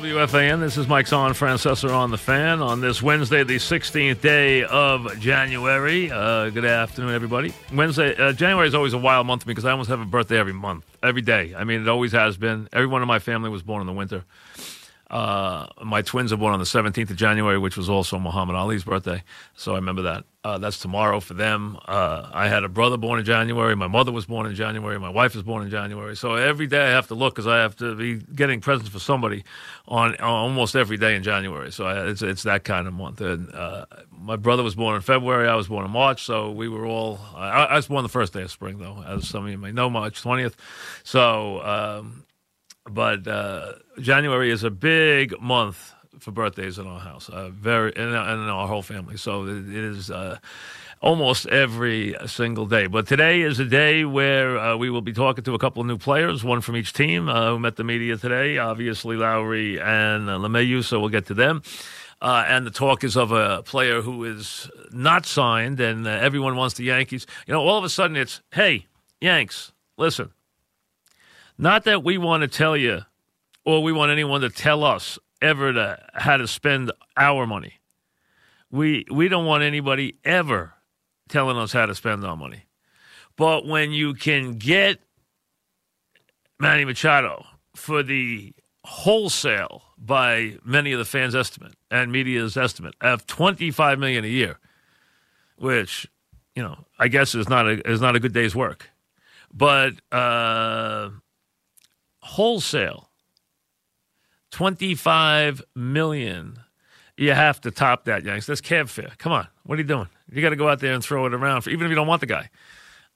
WFAN. This is Mike Son Francesa on the fan on this Wednesday, the 16th day of January. Uh, good afternoon, everybody. Wednesday, uh, January is always a wild month because I almost have a birthday every month, every day. I mean, it always has been. Everyone in my family was born in the winter. Uh, my twins are born on the 17th of January, which was also Muhammad Ali's birthday. So I remember that. Uh, that's tomorrow for them. Uh, I had a brother born in January. My mother was born in January. My wife was born in January. So every day I have to look because I have to be getting presents for somebody on, on almost every day in January. So I, it's, it's that kind of month. And uh, my brother was born in February. I was born in March. So we were all, I, I was born the first day of spring, though, as some of you may know, March 20th. So, um, but uh, January is a big month for birthdays in our house, uh, very and, and our whole family. So it is uh, almost every single day. But today is a day where uh, we will be talking to a couple of new players, one from each team uh, who met the media today. Obviously, Lowrie and uh, LeMahieu, so we'll get to them. Uh, and the talk is of a player who is not signed, and uh, everyone wants the Yankees. You know, all of a sudden it's, hey, Yanks, listen, not that we want to tell you or we want anyone to tell us ever to how to spend our money. We we don't want anybody ever telling us how to spend our money. But when you can get Manny Machado for the wholesale by many of the fans' estimate and media's estimate of twenty five million a year, which you know I guess is not a is not a good day's work, but. Uh, wholesale 25 million. You have to top that yanks. That's cab fare come on. What are you doing? You got to go out there and throw it around for, even if you don't want the guy.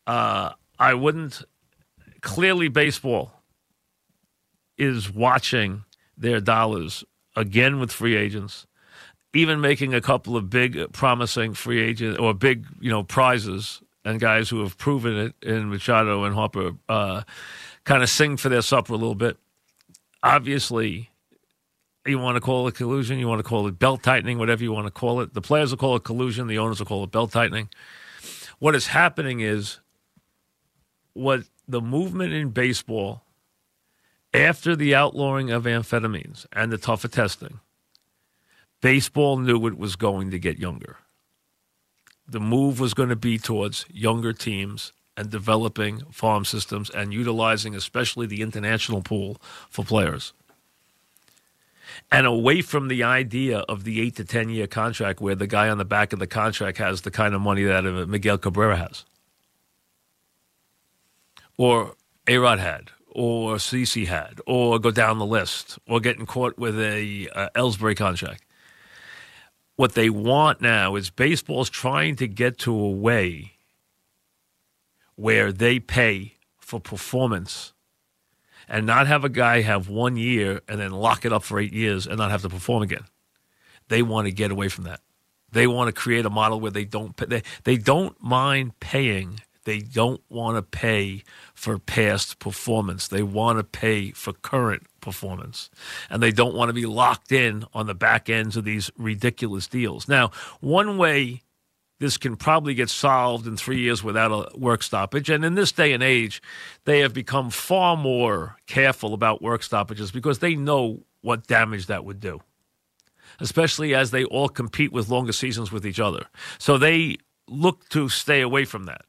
Uh, i wouldn't clearly baseball is watching their dollars again with free agents even making a couple of big promising free agent or big you know prizes and guys who have proven it in machado and harper uh, kind of sing for their supper a little bit. Obviously, you want to call it collusion, you want to call it belt tightening, whatever you want to call it. The players will call it collusion, the owners will call it belt tightening. What is happening is what the movement in baseball after the outlawing of amphetamines and the tougher testing, baseball knew it was going to get younger. The move was going to be towards younger teams and developing farm systems and utilizing especially the international pool for players. And away from the idea of the eight to 10 year contract where the guy on the back of the contract has the kind of money that Miguel Cabrera has, or A Rod had, or CC had, or go down the list, or getting caught with a uh, Ellsbury contract. What they want now is baseball's trying to get to a way where they pay for performance and not have a guy have one year and then lock it up for eight years and not have to perform again. They want to get away from that. They want to create a model where they don't pay, they, they don't mind paying. They don't want to pay for past performance. They want to pay for current performance. And they don't want to be locked in on the back ends of these ridiculous deals. Now, one way this can probably get solved in three years without a work stoppage. And in this day and age, they have become far more careful about work stoppages because they know what damage that would do, especially as they all compete with longer seasons with each other. So they look to stay away from that.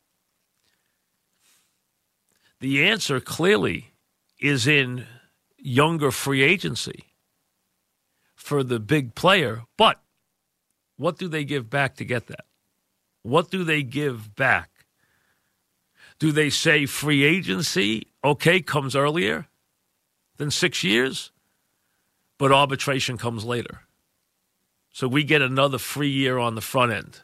The answer clearly is in younger free agency for the big player, but what do they give back to get that? What do they give back? Do they say free agency, okay, comes earlier than six years, but arbitration comes later? So we get another free year on the front end.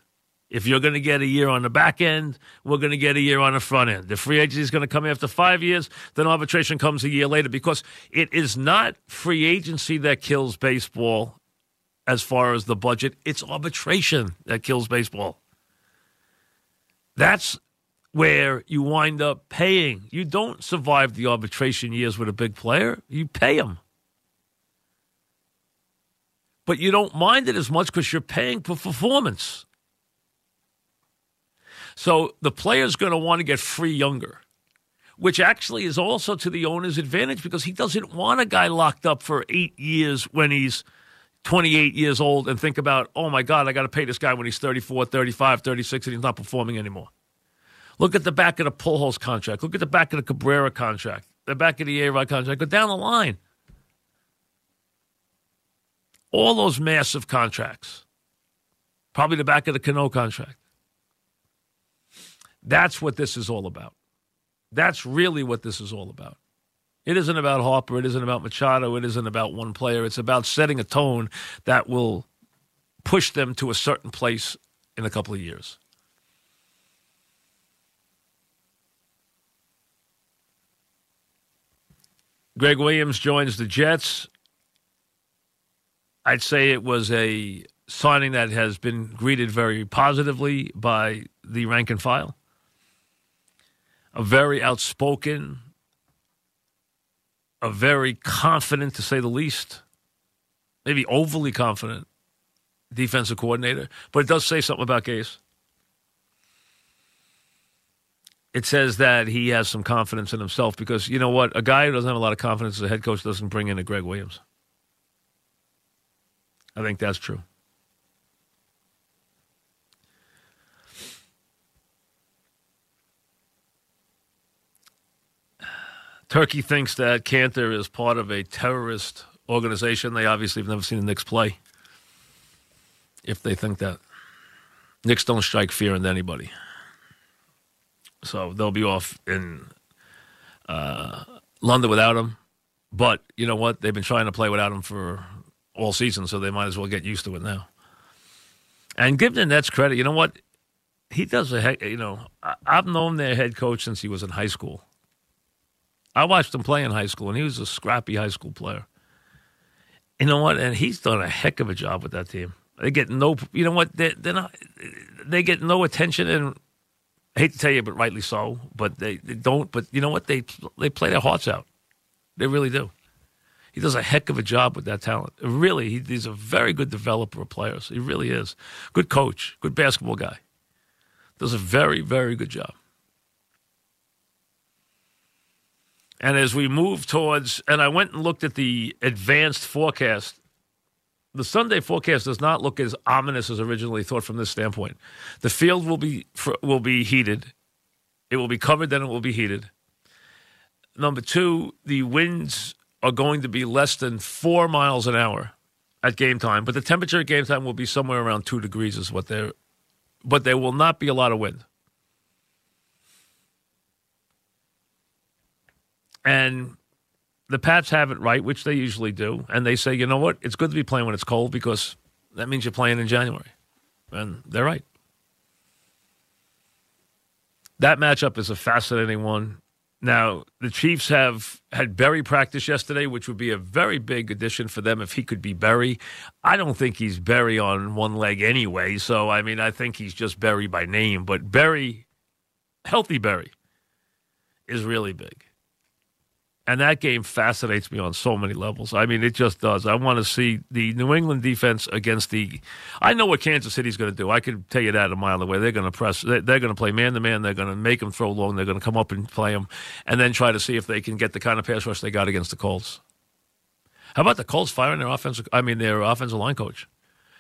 If you're going to get a year on the back end, we're going to get a year on the front end. The free agency is going to come after five years, then arbitration comes a year later because it is not free agency that kills baseball as far as the budget, it's arbitration that kills baseball. That's where you wind up paying. You don't survive the arbitration years with a big player, you pay them. But you don't mind it as much because you're paying for performance. So the player's going to want to get free younger. which actually is also to the owner's advantage because he doesn't want a guy locked up for eight years when he's 28 years old and think about, oh my God, I got to pay this guy when he's 34, 35, 36, and he's not performing anymore. Look at the back of the Pujols contract. Look at the back of the Cabrera contract, the back of the A-Rod contract. Go down the line. All those massive contracts. Probably the back of the Cano contract. That's what this is all about. That's really what this is all about. It isn't about Harper. It isn't about Machado. It isn't about one player. It's about setting a tone that will push them to a certain place in a couple of years. Gregg Williams joins the Jets. I'd say it was a signing that has been greeted very positively by the rank and file. A very outspoken, a very confident, to say the least, maybe overly confident defensive coordinator. But it does say something about Gase. It says that he has some confidence in himself because you know what? A guy who doesn't have a lot of confidence as a head coach doesn't bring in a Gregg Williams. I think that's true. Turkey thinks that Kanter is part of a terrorist organization. They obviously have never seen the Knicks play. If they think that. Knicks don't strike fear into anybody. So they'll be off in uh, London without him. But you know what? They've been trying to play without him for all season, so they might as well get used to it now. And give the Nets credit. You know what? He does a heck. You know, I've known their head coach since he was in high school. I watched him play in high school, and he was a scrappy high school player. You know what? And he's done a heck of a job with that team. They get no, you know what? They're, they're not. They get no attention, and I hate to tell you, but rightly so. But they, they don't. But you know what? They they play their hearts out. They really do. He does a heck of a job with that talent. Really, he, he's a very good developer of players. He really is. Good coach, good basketball guy. Does a very, very good job. And as we move towards, and I went and looked at the advanced forecast. The Sunday forecast does not look as ominous as originally thought from this standpoint. The field will be will be heated. It will be covered, then it will be heated. Number two, the winds are going to be less than four miles an hour at game time, but the temperature at game time will be somewhere around two degrees, is what they're. But there will not be a lot of wind. And the Pats have it right, which they usually do. And they say, you know what? It's good to be playing when it's cold because that means you're playing in January. And they're right. That matchup is a fascinating one. Now, the Chiefs have had Berry practice yesterday, which would be a very big addition for them if he could be Berry. I don't think he's Berry on one leg anyway. So, I mean, I think he's just Berry by name. But Berry, healthy Berry, is really big. And that game fascinates me on so many levels. I mean, it just does. I want to see the New England defense against the. I know what Kansas City's going to do. I can tell you that a mile away. They're going to press. They're going to play man to man. They're going to make them throw long. They're going to come up and play them, and then try to see if they can get the kind of pass rush they got against the Colts. How about the Colts firing their offensive? I mean, their offensive line coach.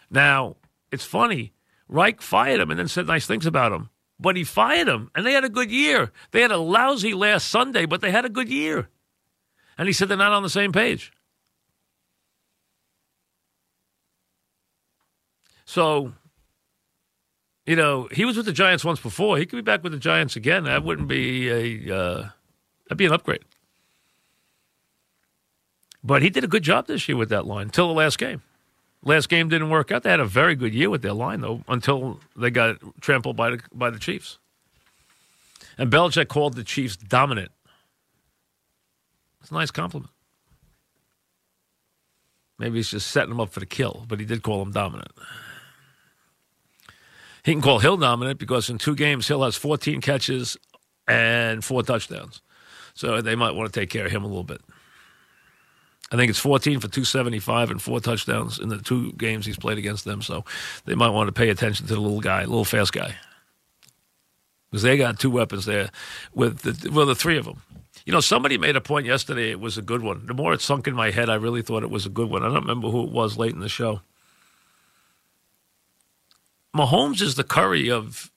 Now it's funny. Reich fired him and then said nice things about him, but he fired him, and they had a good year. They had a lousy last Sunday, but they had a good year. And he said they're not on the same page. So, you know, he was with the Giants once before. He could be back with the Giants again. That wouldn't be a uh, that'd be an upgrade. But he did a good job this year with that line until the last game. Last game didn't work out. They had a very good year with their line though until they got trampled by the by the Chiefs. And Belichick called the Chiefs dominant a nice compliment. Maybe he's just setting him up for the kill, but he did call him dominant. He can call Hill dominant because in two games, Hill has 14 catches and four touchdowns. So they might want to take care of him a little bit. I think it's 14 for 275 and four touchdowns in the two games he's played against them. So they might want to pay attention to the little guy, little fast guy. because they got two weapons there with the, well, the three of them. You know, somebody made a point yesterday. It was a good one. The more it sunk in my head, I really thought it was a good one. I don't remember who it was late in the show. Mahomes is the Curry of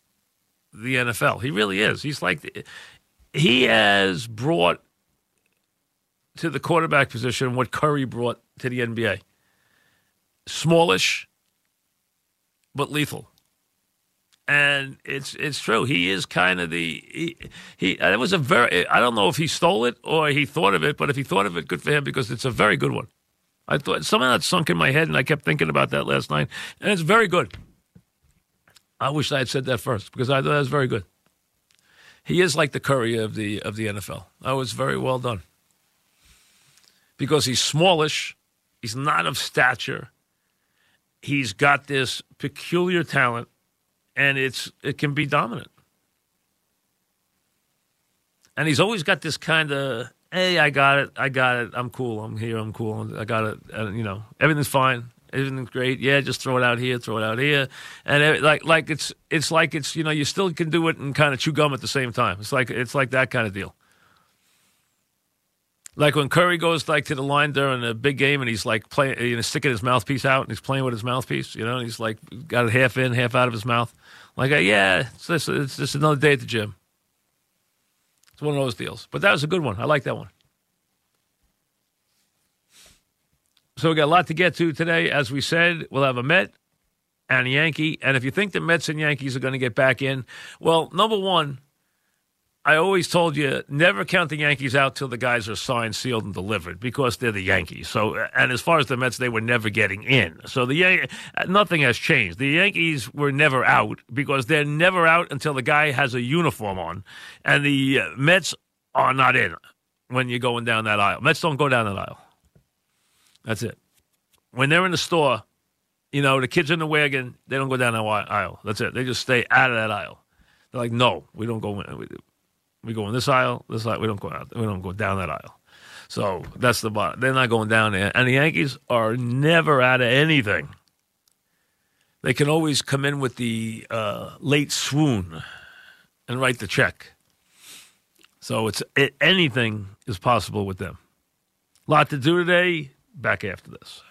the NFL. He really is. He's like he has brought to the quarterback position what Curry brought to the NBA. Smallish, but lethal. And it's it's true. He is kind of the he, he it was a very I don't know if he stole it or he thought of it, but if he thought of it, good for him because it's a very good one. I thought something that sunk in my head, and I kept thinking about that last night, and it's very good. I wish I had said that first because I thought that was very good. He is like the Curry of the of the NFL. That was very well done because he's smallish, he's not of stature, he's got this peculiar talent, and it's it can be dominant. And he's always got this kind of, hey, I got it, I got it, I'm cool, I'm here, I'm cool, I got it, and, you know, everything's fine, everything's great. Yeah, just throw it out here, throw it out here, and it, like like it's it's like it's you know you still can do it and kind of chew gum at the same time. It's like it's like that kind of deal. Like when Curry goes like to the line during a big game and he's like playing, you know, sticking his mouthpiece out and he's playing with his mouthpiece, you know, he's like got it half in, half out of his mouth. Like, uh, yeah, it's just, it's just another day at the gym. It's one of those deals. But that was a good one. I like that one. So we got a lot to get to today. As we said, we'll have a Met and a Yankee. And if you think the Mets and Yankees are going to get back in, well, number one, I always told you never count the Yankees out till the guys are signed, sealed, and delivered because they're the Yankees. So, and as far as the Mets, they were never getting in. So the Yan- nothing has changed. The Yankees were never out because they're never out until the guy has a uniform on, and the uh, Mets are not in when you're going down that aisle. Mets don't go down that aisle. That's it. When they're in the store, you know the kids in the wagon, they don't go down that aisle. That's it. They just stay out of that aisle. They're like, no, we don't go in. We go in this aisle, this aisle. We don't go out. We don't go down that aisle. So that's the bottom. They're not going down there. And the Yankees are never out of anything. They can always come in with the uh, late swoon and write the check. So it's it, anything is possible with them. A lot to do today. Back after this.